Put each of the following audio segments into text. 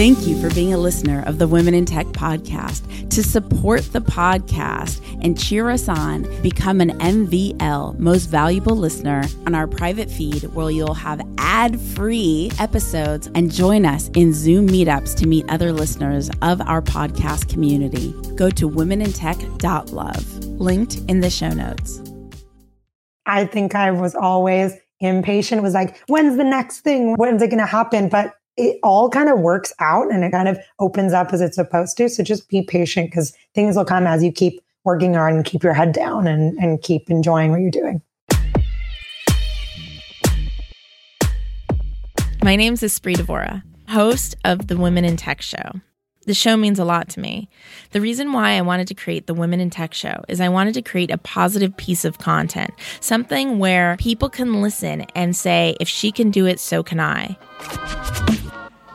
Thank you for being a listener of the Women in Tech podcast. To support the podcast and cheer us on, become an MVL, most valuable listener, on our private feed where you'll have ad free episodes and join us in Zoom meetups to meet other listeners of our podcast community. Go to womenintech.love, linked in the show notes. I think I was always impatient. Was like, when's the next thing? When's it going to happen? But it all kind of works out and it kind of opens up as it's supposed to. So just be patient because things will come as you keep working hard and keep your head down and, and keep enjoying what you're doing. My name is Espree Devora, host of the Women in Tech Show. The show means a lot to me. The reason why I wanted to create the Women in Tech show is I wanted to create a positive piece of content, something where people can listen and say, if she can do it, so can I.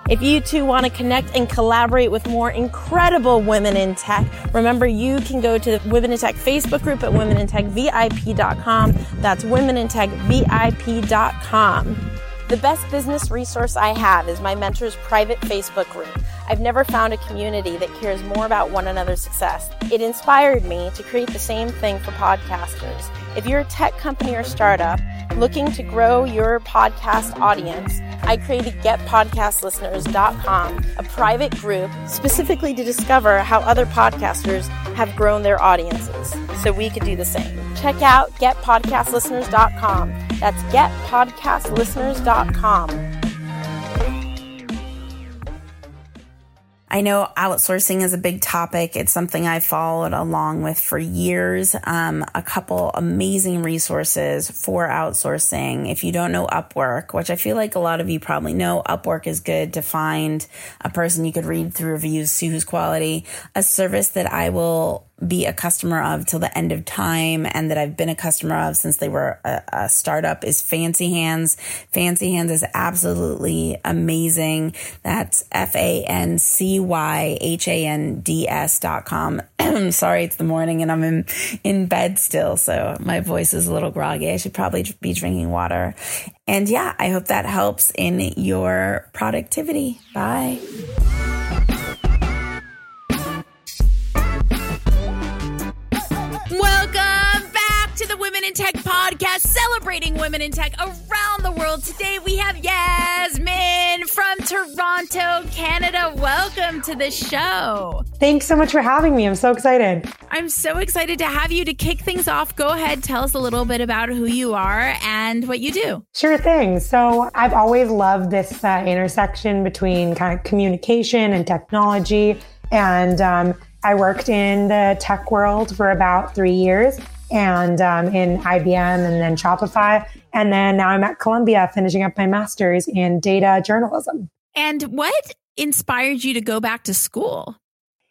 If you too want to connect and collaborate with more incredible women in tech, remember you can go to the Women in Tech Facebook group at womenintechvip.com. That's womenintechvip.com. The best business resource I have is my mentor's private Facebook group. I've never found a community that cares more about one another's success. It inspired me to create the same thing for podcasters. If you're a tech company or startup looking to grow your podcast audience, I created getpodcastlisteners.com, a private group specifically to discover how other podcasters have grown their audiences so we could do the same. Check out getpodcastlisteners.com. That's getpodcastlisteners.com. I know outsourcing is a big topic. It's something I've followed along with for years. Um, a couple amazing resources for outsourcing. If you don't know Upwork, which I feel like a lot of you probably know, Upwork is good to find a person you could read through reviews, see who's quality. A service that I will be a customer of till the end of time and that I've been a customer of since they were a, a, startup is Fancy Hands. Fancy Hands is absolutely amazing. That's F A N C Y H A N D S dot com. Sorry, it's the morning and I'm in, in bed still, so my voice is a little groggy. I should probably be drinking water. And yeah, I hope that helps in your productivity. Bye. Women in Tech podcast, celebrating women in tech around the world. Today we have Yasmin from Toronto, Canada. Welcome to the show. Thanks so much for having me. I'm so excited. I'm so excited to have you to kick things off. Go ahead, tell us a little bit about who you are and what you do. Sure thing. So, I've always loved this uh, intersection between kind of communication and technology. And um, I worked in the tech world for about three years and um, in IBM and then Shopify. And then now I'm at Columbia finishing up my master's in data journalism. And what inspired you to go back to school?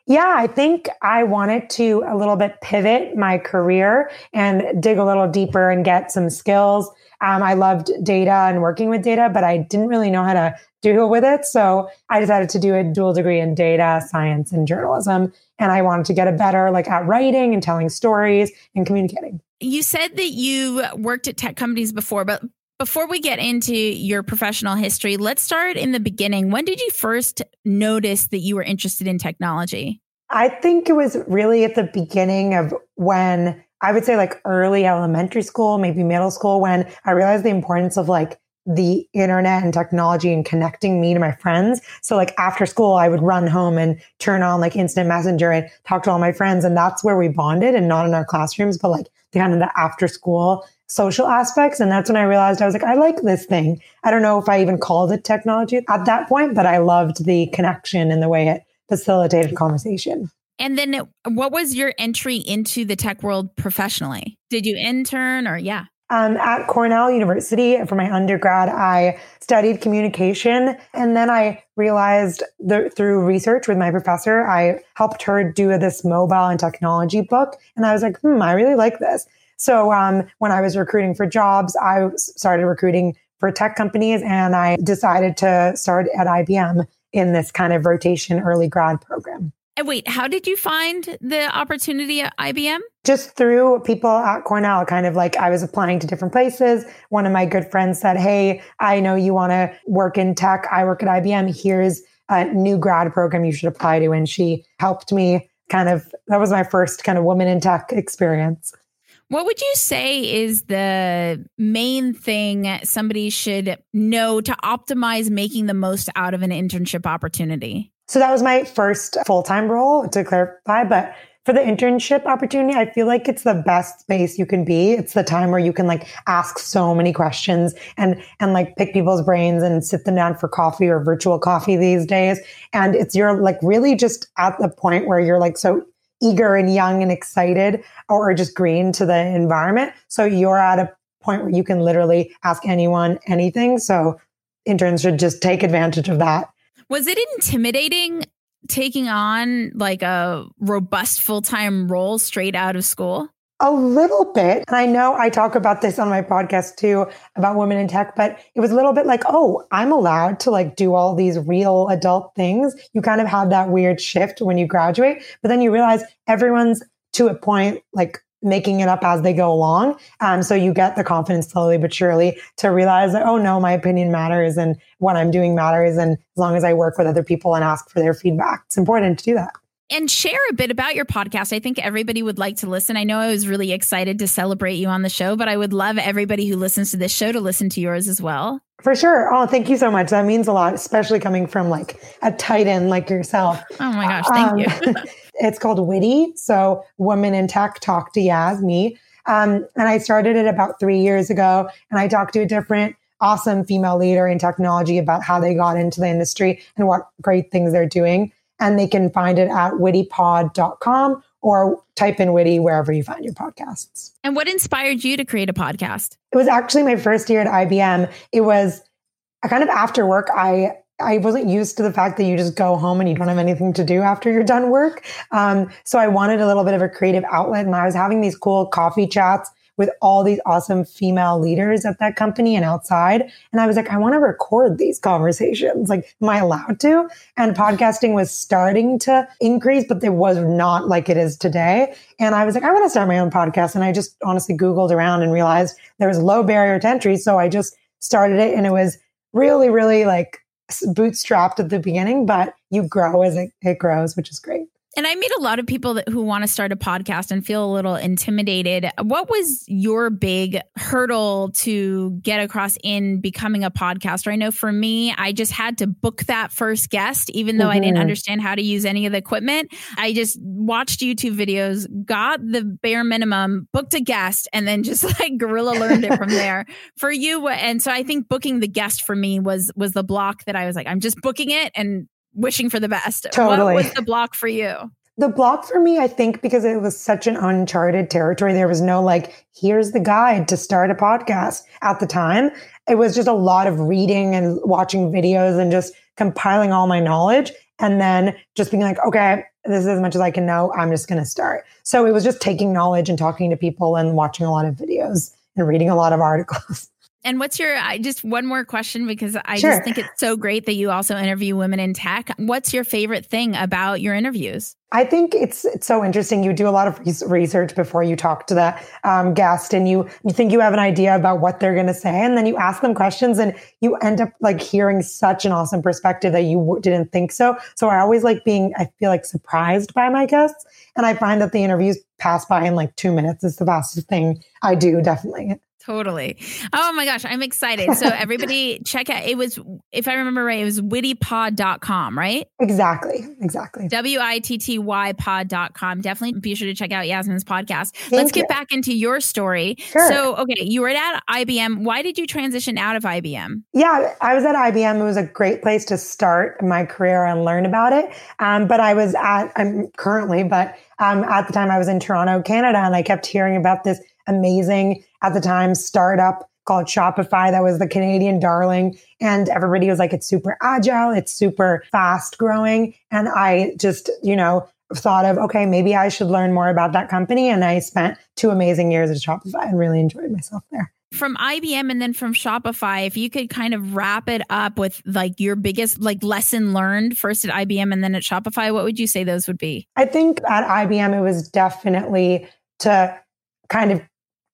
Yeah, I think I wanted to a little bit pivot my career and dig a little deeper and get some skills. Um, I loved data and working with data, but I didn't really know how to deal with it. So I decided to do a dual degree in data science and journalism. And I wanted to get a better like at writing and telling stories and communicating. You said that you worked at tech companies before, but before we get into your professional history, let's start in the beginning. When did you first notice that you were interested in technology? I think it was really at the beginning of when I would say like early elementary school, maybe middle school, when I realized the importance of like the internet and technology and connecting me to my friends. So like after school, I would run home and turn on like instant messenger and talk to all my friends. And that's where we bonded and not in our classrooms, but like the kind of the after school social aspects. And that's when I realized I was like, I like this thing. I don't know if I even called it technology at that point, but I loved the connection and the way it facilitated conversation. And then what was your entry into the tech world professionally? Did you intern or yeah? Um, at Cornell University for my undergrad, I studied communication. And then I realized that through research with my professor, I helped her do this mobile and technology book. And I was like, hmm, I really like this. So um, when I was recruiting for jobs, I started recruiting for tech companies and I decided to start at IBM in this kind of rotation early grad program. And wait, how did you find the opportunity at IBM? Just through people at Cornell, kind of like I was applying to different places. One of my good friends said, Hey, I know you want to work in tech. I work at IBM. Here's a new grad program you should apply to. And she helped me kind of, that was my first kind of woman in tech experience. What would you say is the main thing somebody should know to optimize making the most out of an internship opportunity? So that was my first full time role to clarify. But for the internship opportunity, I feel like it's the best space you can be. It's the time where you can like ask so many questions and, and like pick people's brains and sit them down for coffee or virtual coffee these days. And it's, you're like really just at the point where you're like so eager and young and excited or just green to the environment. So you're at a point where you can literally ask anyone anything. So interns should just take advantage of that. Was it intimidating taking on like a robust full time role straight out of school? A little bit. And I know I talk about this on my podcast too about women in tech, but it was a little bit like, oh, I'm allowed to like do all these real adult things. You kind of have that weird shift when you graduate, but then you realize everyone's to a point like making it up as they go along. Um, so you get the confidence slowly but surely to realize that, oh no, my opinion matters and what I'm doing matters. And as long as I work with other people and ask for their feedback, it's important to do that. And share a bit about your podcast. I think everybody would like to listen. I know I was really excited to celebrate you on the show, but I would love everybody who listens to this show to listen to yours as well. For sure. Oh, thank you so much. That means a lot, especially coming from like a titan like yourself. Oh my gosh, thank um, you. It's called Witty. So Women in Tech Talk to Yaz, me. Um, and I started it about three years ago. And I talked to a different awesome female leader in technology about how they got into the industry and what great things they're doing. And they can find it at wittypod.com or type in witty wherever you find your podcasts. And what inspired you to create a podcast? It was actually my first year at IBM. It was a kind of after work. I I wasn't used to the fact that you just go home and you don't have anything to do after you're done work. Um, so I wanted a little bit of a creative outlet, and I was having these cool coffee chats with all these awesome female leaders at that company and outside. And I was like, I want to record these conversations. Like, am I allowed to? And podcasting was starting to increase, but it was not like it is today. And I was like, I want to start my own podcast. And I just honestly Googled around and realized there was low barrier to entry. So I just started it and it was really, really like bootstrapped at the beginning, but you grow as it, it grows, which is great. And I meet a lot of people that, who want to start a podcast and feel a little intimidated. What was your big hurdle to get across in becoming a podcaster? I know for me, I just had to book that first guest, even though mm-hmm. I didn't mm-hmm. understand how to use any of the equipment. I just watched YouTube videos, got the bare minimum, booked a guest, and then just like guerrilla learned it from there. For you, and so I think booking the guest for me was was the block that I was like, I'm just booking it and wishing for the best. Totally. What was the block for you? The block for me, I think, because it was such an uncharted territory, there was no like, here's the guide to start a podcast at the time. It was just a lot of reading and watching videos and just compiling all my knowledge. And then just being like, okay, this is as much as I can know. I'm just going to start. So it was just taking knowledge and talking to people and watching a lot of videos and reading a lot of articles. And what's your I just one more question because I sure. just think it's so great that you also interview women in tech. What's your favorite thing about your interviews? I think it's it's so interesting. You do a lot of research before you talk to the um, guest, and you you think you have an idea about what they're going to say, and then you ask them questions, and you end up like hearing such an awesome perspective that you w- didn't think so. So I always like being I feel like surprised by my guests, and I find that the interviews pass by in like two minutes. Is the fastest thing I do, definitely. Totally. Oh my gosh, I'm excited. So everybody check out it was if I remember right, it was wittypod.com, right? Exactly. Exactly. W I T T Y pod.com. Definitely be sure to check out Yasmin's podcast. Thank Let's get back into your story. Sure. So, okay, you were at IBM. Why did you transition out of IBM? Yeah, I was at IBM. It was a great place to start my career and learn about it. Um, but I was at I'm currently, but um, at the time I was in Toronto, Canada, and I kept hearing about this amazing at the time startup called Shopify that was the Canadian darling. And everybody was like, it's super agile, it's super fast growing. And I just, you know, thought of, okay, maybe I should learn more about that company. And I spent two amazing years at Shopify and really enjoyed myself there. From IBM and then from Shopify, if you could kind of wrap it up with like your biggest like lesson learned first at IBM and then at Shopify, what would you say those would be? I think at IBM, it was definitely to kind of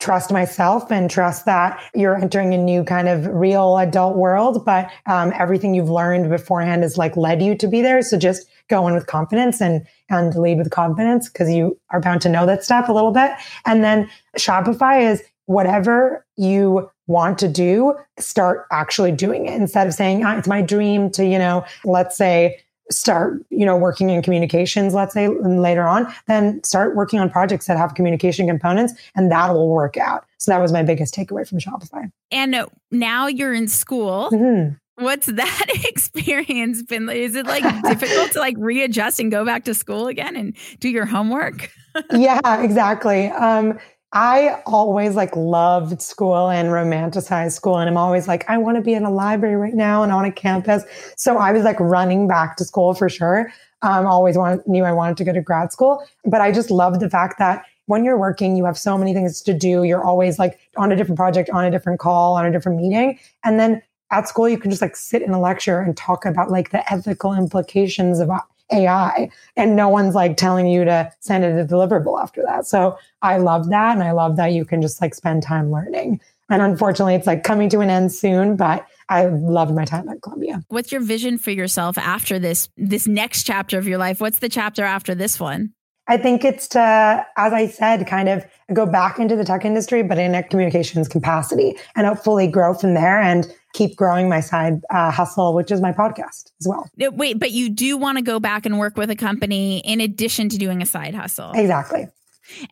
trust myself and trust that you're entering a new kind of real adult world. But um, everything you've learned beforehand has like led you to be there. So just go in with confidence and and lead with confidence because you are bound to know that stuff a little bit. And then Shopify is whatever you want to do, start actually doing it instead of saying, ah, it's my dream to, you know, let's say start, you know, working in communications, let's say later on, then start working on projects that have communication components and that will work out. So that was my biggest takeaway from Shopify. And now you're in school. Mm-hmm. What's that experience been? Is it like difficult to like readjust and go back to school again and do your homework? yeah, exactly. Um, I always like loved school and romanticized school. And I'm always like, I want to be in a library right now and on a campus. So I was like running back to school for sure. Um, always wanted, knew I wanted to go to grad school, but I just loved the fact that when you're working, you have so many things to do. You're always like on a different project, on a different call, on a different meeting. And then at school, you can just like sit in a lecture and talk about like the ethical implications of AI and no one's like telling you to send it a deliverable after that. So I love that. And I love that you can just like spend time learning. And unfortunately, it's like coming to an end soon, but I loved my time at Columbia. What's your vision for yourself after this this next chapter of your life? What's the chapter after this one? I think it's to, as I said, kind of go back into the tech industry, but in a communications capacity and hopefully grow from there and keep growing my side uh, hustle, which is my podcast as well. Wait, but you do want to go back and work with a company in addition to doing a side hustle? Exactly.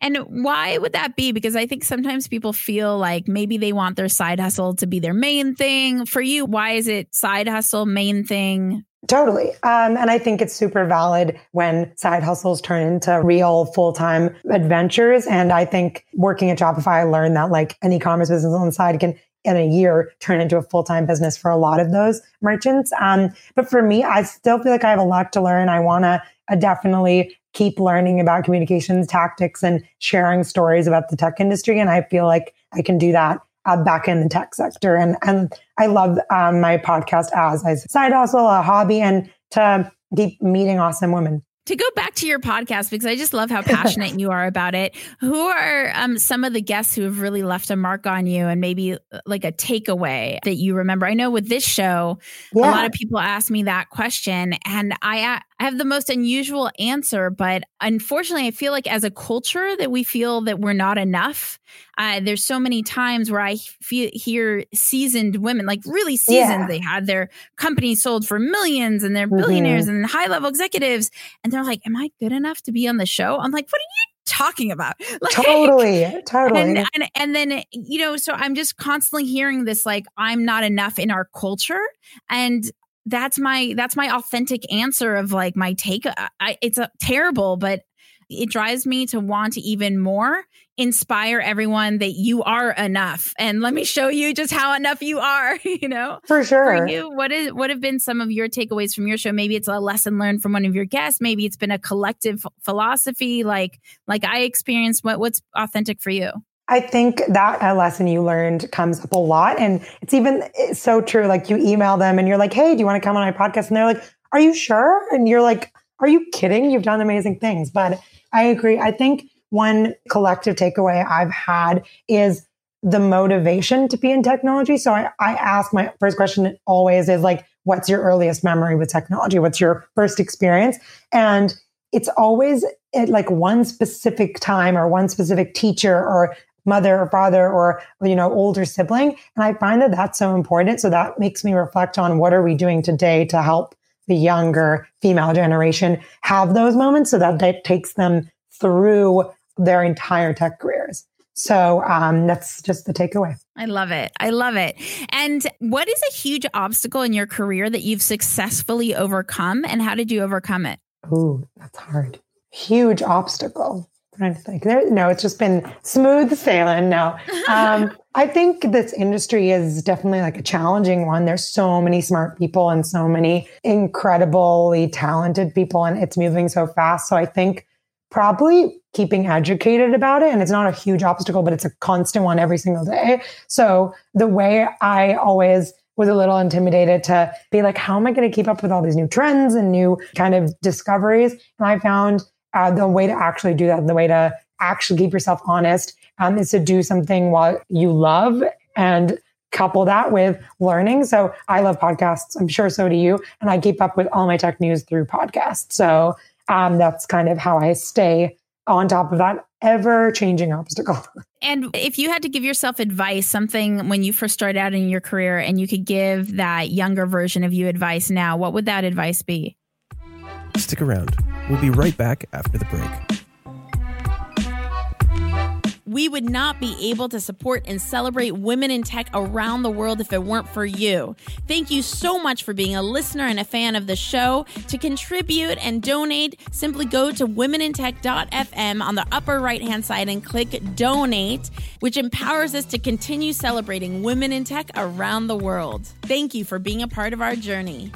And why would that be? Because I think sometimes people feel like maybe they want their side hustle to be their main thing. For you, why is it side hustle, main thing? Totally. Um, and I think it's super valid when side hustles turn into real full time adventures. And I think working at Shopify, I learned that like an e commerce business on the side can in a year turn into a full time business for a lot of those merchants. Um, but for me, I still feel like I have a lot to learn. I want to uh, definitely keep learning about communications tactics and sharing stories about the tech industry. And I feel like I can do that uh, back in the tech sector. And, and I love um, my podcast as a side hustle, a hobby, and to keep meeting awesome women to go back to your podcast because I just love how passionate you are about it. Who are um, some of the guests who have really left a mark on you and maybe uh, like a takeaway that you remember? I know with this show, yeah. a lot of people ask me that question, and I I have the most unusual answer, but unfortunately, I feel like as a culture that we feel that we're not enough. Uh, there's so many times where I feel, hear seasoned women, like really seasoned. Yeah. They had their company sold for millions and they're billionaires mm-hmm. and high level executives. And they're like, Am I good enough to be on the show? I'm like, What are you talking about? Like, totally, totally. And, and, and then you know, so I'm just constantly hearing this like I'm not enough in our culture, and that's my that's my authentic answer of like my take uh, I, it's a, terrible but it drives me to want to even more inspire everyone that you are enough. And let me show you just how enough you are you know? For sure. for you what is what have been some of your takeaways from your show? Maybe it's a lesson learned from one of your guests. Maybe it's been a collective philosophy like like i experienced. What what's authentic for you I think that a lesson you learned comes up a lot. And it's even it's so true. Like you email them and you're like, Hey, do you want to come on my podcast? And they're like, Are you sure? And you're like, Are you kidding? You've done amazing things. But I agree. I think one collective takeaway I've had is the motivation to be in technology. So I, I ask my first question always is like, what's your earliest memory with technology? What's your first experience? And it's always at like one specific time or one specific teacher or mother or father or you know older sibling and i find that that's so important so that makes me reflect on what are we doing today to help the younger female generation have those moments so that that takes them through their entire tech careers so um, that's just the takeaway. I love it. I love it. And what is a huge obstacle in your career that you've successfully overcome, and how did you overcome it? Ooh, that's hard. Huge obstacle trying to think. There, no, it's just been smooth sailing. No, um, I think this industry is definitely like a challenging one. There's so many smart people and so many incredibly talented people, and it's moving so fast. So I think probably keeping educated about it. And it's not a huge obstacle, but it's a constant one every single day. So the way I always was a little intimidated to be like, how am I going to keep up with all these new trends and new kind of discoveries? And I found uh, the way to actually do that, the way to actually keep yourself honest um, is to do something while you love and couple that with learning. So I love podcasts. I'm sure so do you. And I keep up with all my tech news through podcasts. So um, that's kind of how I stay on top of that ever changing obstacle. And if you had to give yourself advice, something when you first started out in your career, and you could give that younger version of you advice now, what would that advice be? Stick around. We'll be right back after the break we would not be able to support and celebrate women in tech around the world if it weren't for you. Thank you so much for being a listener and a fan of the show. To contribute and donate, simply go to womenintech.fm on the upper right hand side and click donate, which empowers us to continue celebrating women in tech around the world. Thank you for being a part of our journey.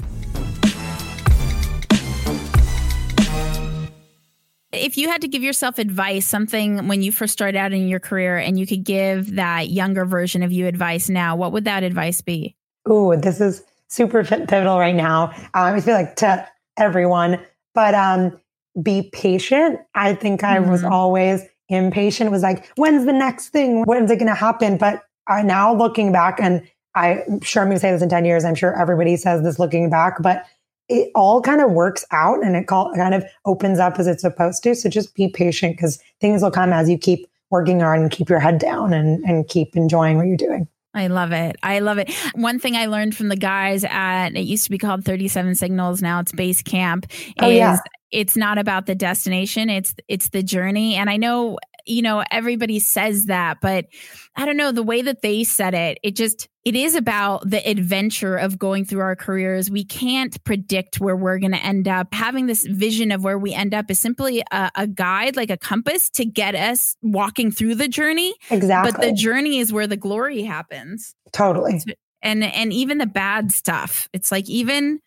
If you had to give yourself advice, something when you first started out in your career, and you could give that younger version of you advice now, what would that advice be? Oh, this is super pivotal right now. Um, I feel like to everyone, but um, be patient. I think I mm-hmm. was always impatient. Was like, when's the next thing? When's it going to happen? But I now looking back, and I'm sure I'm going to say this in 10 years. I'm sure everybody says this looking back, but it all kind of works out and it kind of opens up as it's supposed to. So just be patient because things will come as you keep working on and keep your head down and, and keep enjoying what you're doing. I love it. I love it. One thing I learned from the guys at it used to be called 37 Signals, now it's Basecamp. Oh, yeah. it's not about the destination, it's it's the journey. And I know you know, everybody says that, but I don't know the way that they said it. It just, it is about the adventure of going through our careers. We can't predict where we're going to end up. Having this vision of where we end up is simply a, a, guide, like a compass to get us walking through the journey. Exactly. But the journey is where the glory happens. Totally. And, and even the bad stuff. It's like, even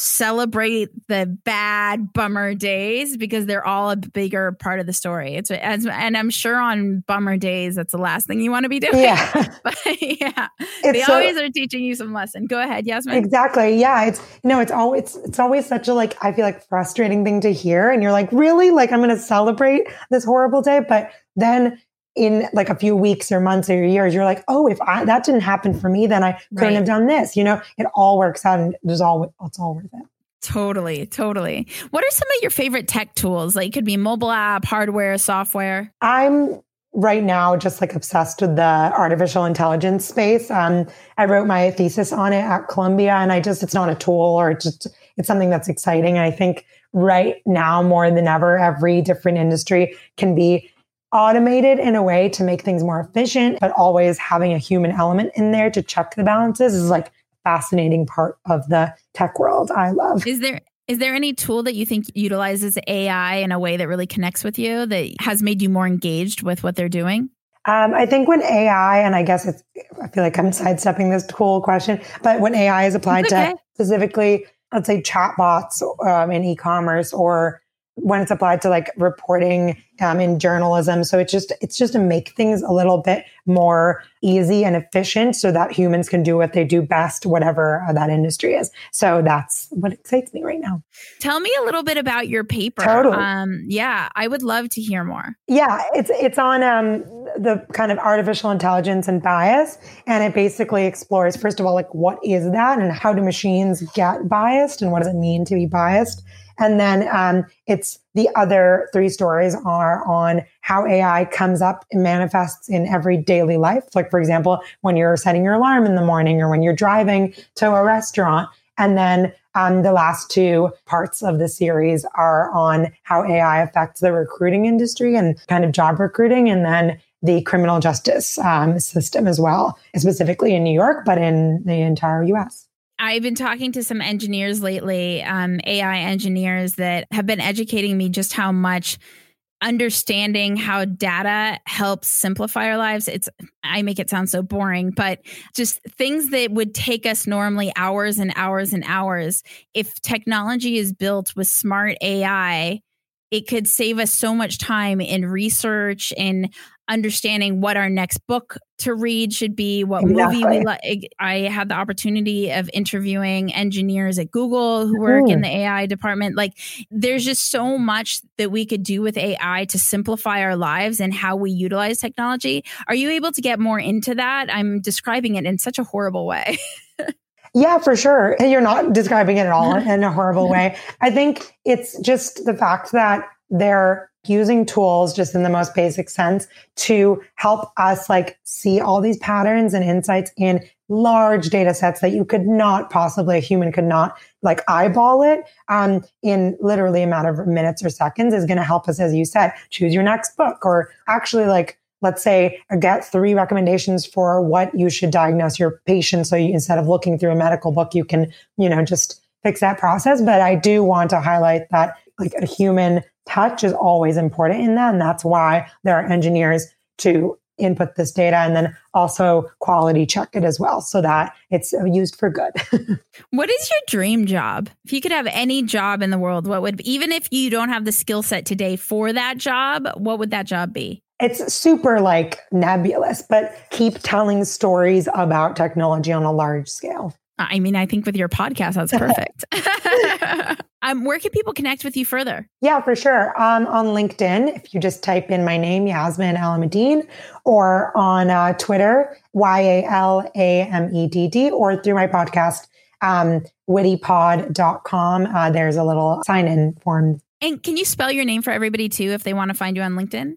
celebrate the bad bummer days because they're all a bigger part of the story. It's as and I'm sure on bummer days that's the last thing you want to be doing. Yeah, but yeah, it's they so, always are teaching you some lesson. Go ahead, Yasmin. Exactly. Yeah, it's you know it's always it's, it's always such a like I feel like frustrating thing to hear, and you're like really like I'm going to celebrate this horrible day, but then in like a few weeks or months or years, you're like, oh, if I, that didn't happen for me, then I couldn't right. have done this. You know, it all works out and there's all, it's all worth it. Totally, totally. What are some of your favorite tech tools? Like, could be mobile app, hardware, software. I'm right now just like obsessed with the artificial intelligence space. Um, I wrote my thesis on it at Columbia, and I just it's not a tool or it's just it's something that's exciting. I think right now more than ever, every different industry can be automated in a way to make things more efficient, but always having a human element in there to check the balances is like fascinating part of the tech world. I love. Is there is there any tool that you think utilizes AI in a way that really connects with you that has made you more engaged with what they're doing? Um, I think when AI, and I guess it's, I feel like I'm sidestepping this cool question, but when AI is applied okay. to specifically, let's say chatbots um, in e-commerce or when it's applied to like reporting um, in journalism. So it's just it's just to make things a little bit more easy and efficient, so that humans can do what they do best, whatever that industry is. So that's what excites me right now. Tell me a little bit about your paper. Totally. Um, yeah, I would love to hear more. Yeah, it's it's on um, the kind of artificial intelligence and bias, and it basically explores first of all like what is that and how do machines get biased and what does it mean to be biased and then um, it's the other three stories are on how AI comes up and manifests in every daily life. Like, for example, when you're setting your alarm in the morning or when you're driving to a restaurant. And then um, the last two parts of the series are on how AI affects the recruiting industry and kind of job recruiting. And then the criminal justice um, system as well, specifically in New York, but in the entire US. I've been talking to some engineers lately, um, AI engineers that have been educating me just how much understanding how data helps simplify our lives. It's i make it sound so boring but just things that would take us normally hours and hours and hours. If technology is built with smart ai it could save us so much time in research and understanding what our next book to read should be, what exactly. movie we like. I had the opportunity of interviewing engineers at Google who work mm. in the AI department. Like, there's just so much that we could do with AI to simplify our lives and how we utilize technology. Are you able to get more into that? I'm describing it in such a horrible way. Yeah, for sure. And you're not describing it at all in a horrible way. I think it's just the fact that they're using tools just in the most basic sense to help us like see all these patterns and insights in large data sets that you could not possibly a human could not like eyeball it um, in literally a matter of minutes or seconds is going to help us as you said choose your next book or actually like let's say get three recommendations for what you should diagnose your patient. So you, instead of looking through a medical book you can you know just fix that process. But i do want to highlight that like a human touch is always important in that. And that's why there are engineers to input this data and then also quality check it as well so that it's uh, used for good. what is your dream job? If you could have any job in the world, what would, even if you don't have the skill set today for that job, what would that job be? It's super like nebulous, but keep telling stories about technology on a large scale. I mean, I think with your podcast, that's perfect. um, where can people connect with you further? Yeah, for sure. Um, on LinkedIn, if you just type in my name, Yasmin Al or on uh, Twitter, Y A L A M E D D, or through my podcast, um, wittypod.com. Uh, there's a little sign in form. And can you spell your name for everybody too if they want to find you on LinkedIn?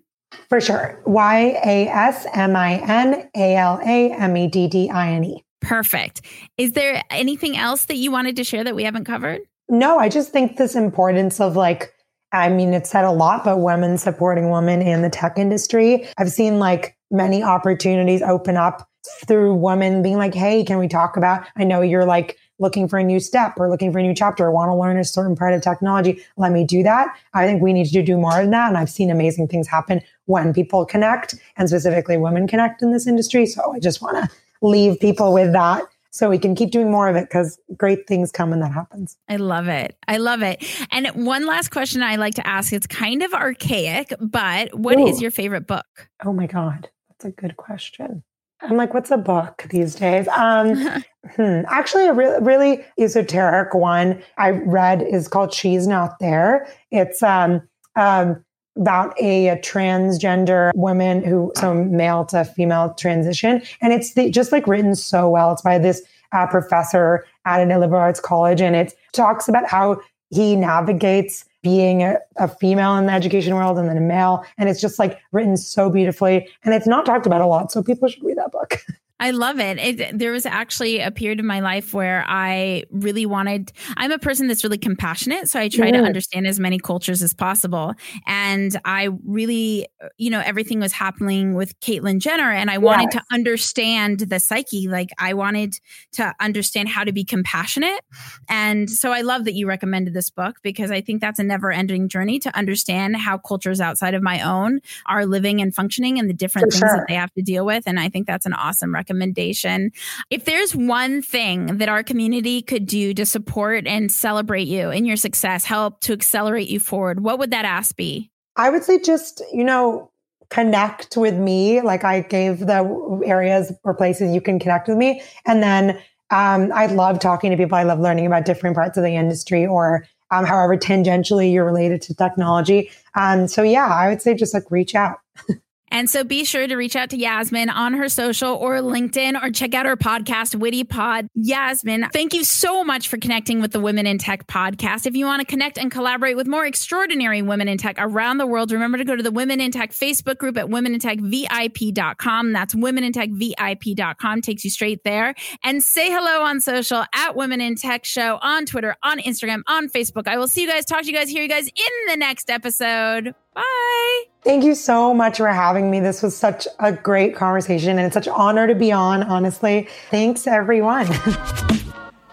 For sure. Y A S M I N A L A M E D D I N E. Perfect. Is there anything else that you wanted to share that we haven't covered? No, I just think this importance of like, I mean, it's said a lot, but women supporting women in the tech industry. I've seen like many opportunities open up through women being like, hey, can we talk about? I know you're like looking for a new step or looking for a new chapter want to learn a certain part of technology. Let me do that. I think we need to do more of that. And I've seen amazing things happen when people connect and specifically women connect in this industry. So I just want to leave people with that so we can keep doing more of it because great things come when that happens. I love it. I love it. And one last question I like to ask it's kind of archaic, but what Ooh. is your favorite book? Oh my God. That's a good question. I'm like, what's a book these days? Um, hmm, actually, a re- really esoteric one I read is called She's Not There. It's um, um, about a, a, transgender woman who so male to female transition. And it's the, just like written so well. It's by this uh, professor at an liberal arts college and it talks about how he navigates being a, a, female in the education world and then a male. And it's just like written so beautifully. And it's not talked about a lot so people should read that book I love it. it. There was actually a period in my life where I really wanted, I'm a person that's really compassionate. So I try yeah. to understand as many cultures as possible. And I really, you know, everything was happening with Caitlyn Jenner. And I wanted to understand the psyche. Like I wanted to understand how to be compassionate. And so I love that you recommended this book because I think that's a never ending journey to understand how cultures outside of my own are living and functioning and the different For things sure. that they have to deal with. And I think that's an awesome recommendation recommendation. If there's one thing that our community could do to support and celebrate you and your success, help to accelerate you forward, what would that ask be? I would say just, you know, connect with me. Like I gave the areas or places you can connect with me. And then um, I love talking to people. I love learning about different parts of the industry or um, however tangentially you're related to technology. Um, so yeah, I would say just like reach out. And so be sure to reach out to Yasmin on her social or LinkedIn or check out her podcast, Witty Pod. Yasmin, thank you so much for connecting with the Women in Tech podcast. If you want to connect and collaborate with more extraordinary women in tech around the world, remember to go to the Women in Tech Facebook group at womenintechvip.com. That's womenintechvip.com takes you straight there. And say hello on social at Women in Tech Show on Twitter, on Instagram, on Facebook. I will see you guys, talk to you guys, hear you guys in the next episode. Bye. Thank you so much for having me. This was such a great conversation and it's such an honor to be on, honestly. Thanks, everyone.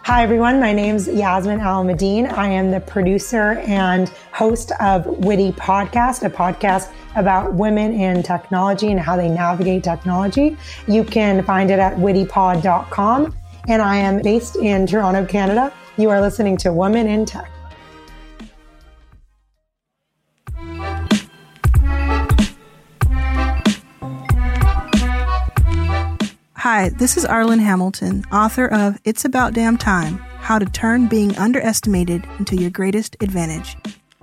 Hi, everyone. My name's Yasmin Alameddine. I am the producer and host of Witty Podcast, a podcast about women in technology and how they navigate technology. You can find it at wittypod.com. And I am based in Toronto, Canada. You are listening to Women in Tech. Hi, this is Arlan Hamilton, author of It's About Damn Time How to Turn Being Underestimated into Your Greatest Advantage.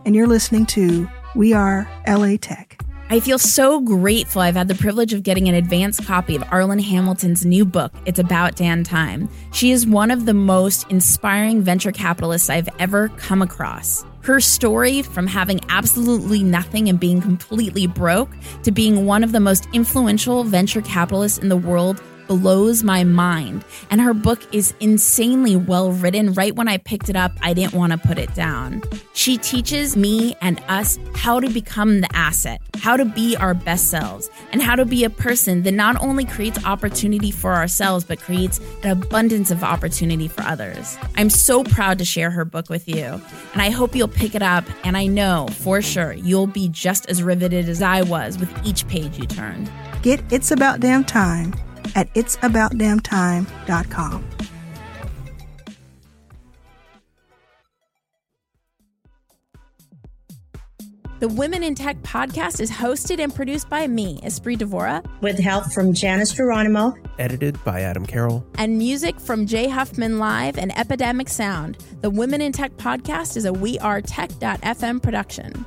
And you're listening to We Are LA Tech. I feel so grateful I've had the privilege of getting an advance copy of Arlan Hamilton's new book, It's About Damn Time. She is one of the most inspiring venture capitalists I've ever come across. Her story from having absolutely nothing and being completely broke to being one of the most influential venture capitalists in the world blows my mind. And her book is insanely well written. Right when I picked it up, I didn't want to put it down. She teaches me and us how to become the asset, how to be our best selves, and how to be a person that not only creates opportunity for ourselves, but creates an abundance of opportunity for others. I'm so proud to share her book with you. And I hope you'll pick it up. And I know for sure you'll be just as riveted as I was with each page you turn. Get It's About Damn Time at itsaboutdamntime.com. The Women in Tech podcast is hosted and produced by me, Espree Devora, with help from Janice Geronimo, edited by Adam Carroll, and music from Jay Huffman Live and Epidemic Sound. The Women in Tech podcast is a We Are Tech.fm production.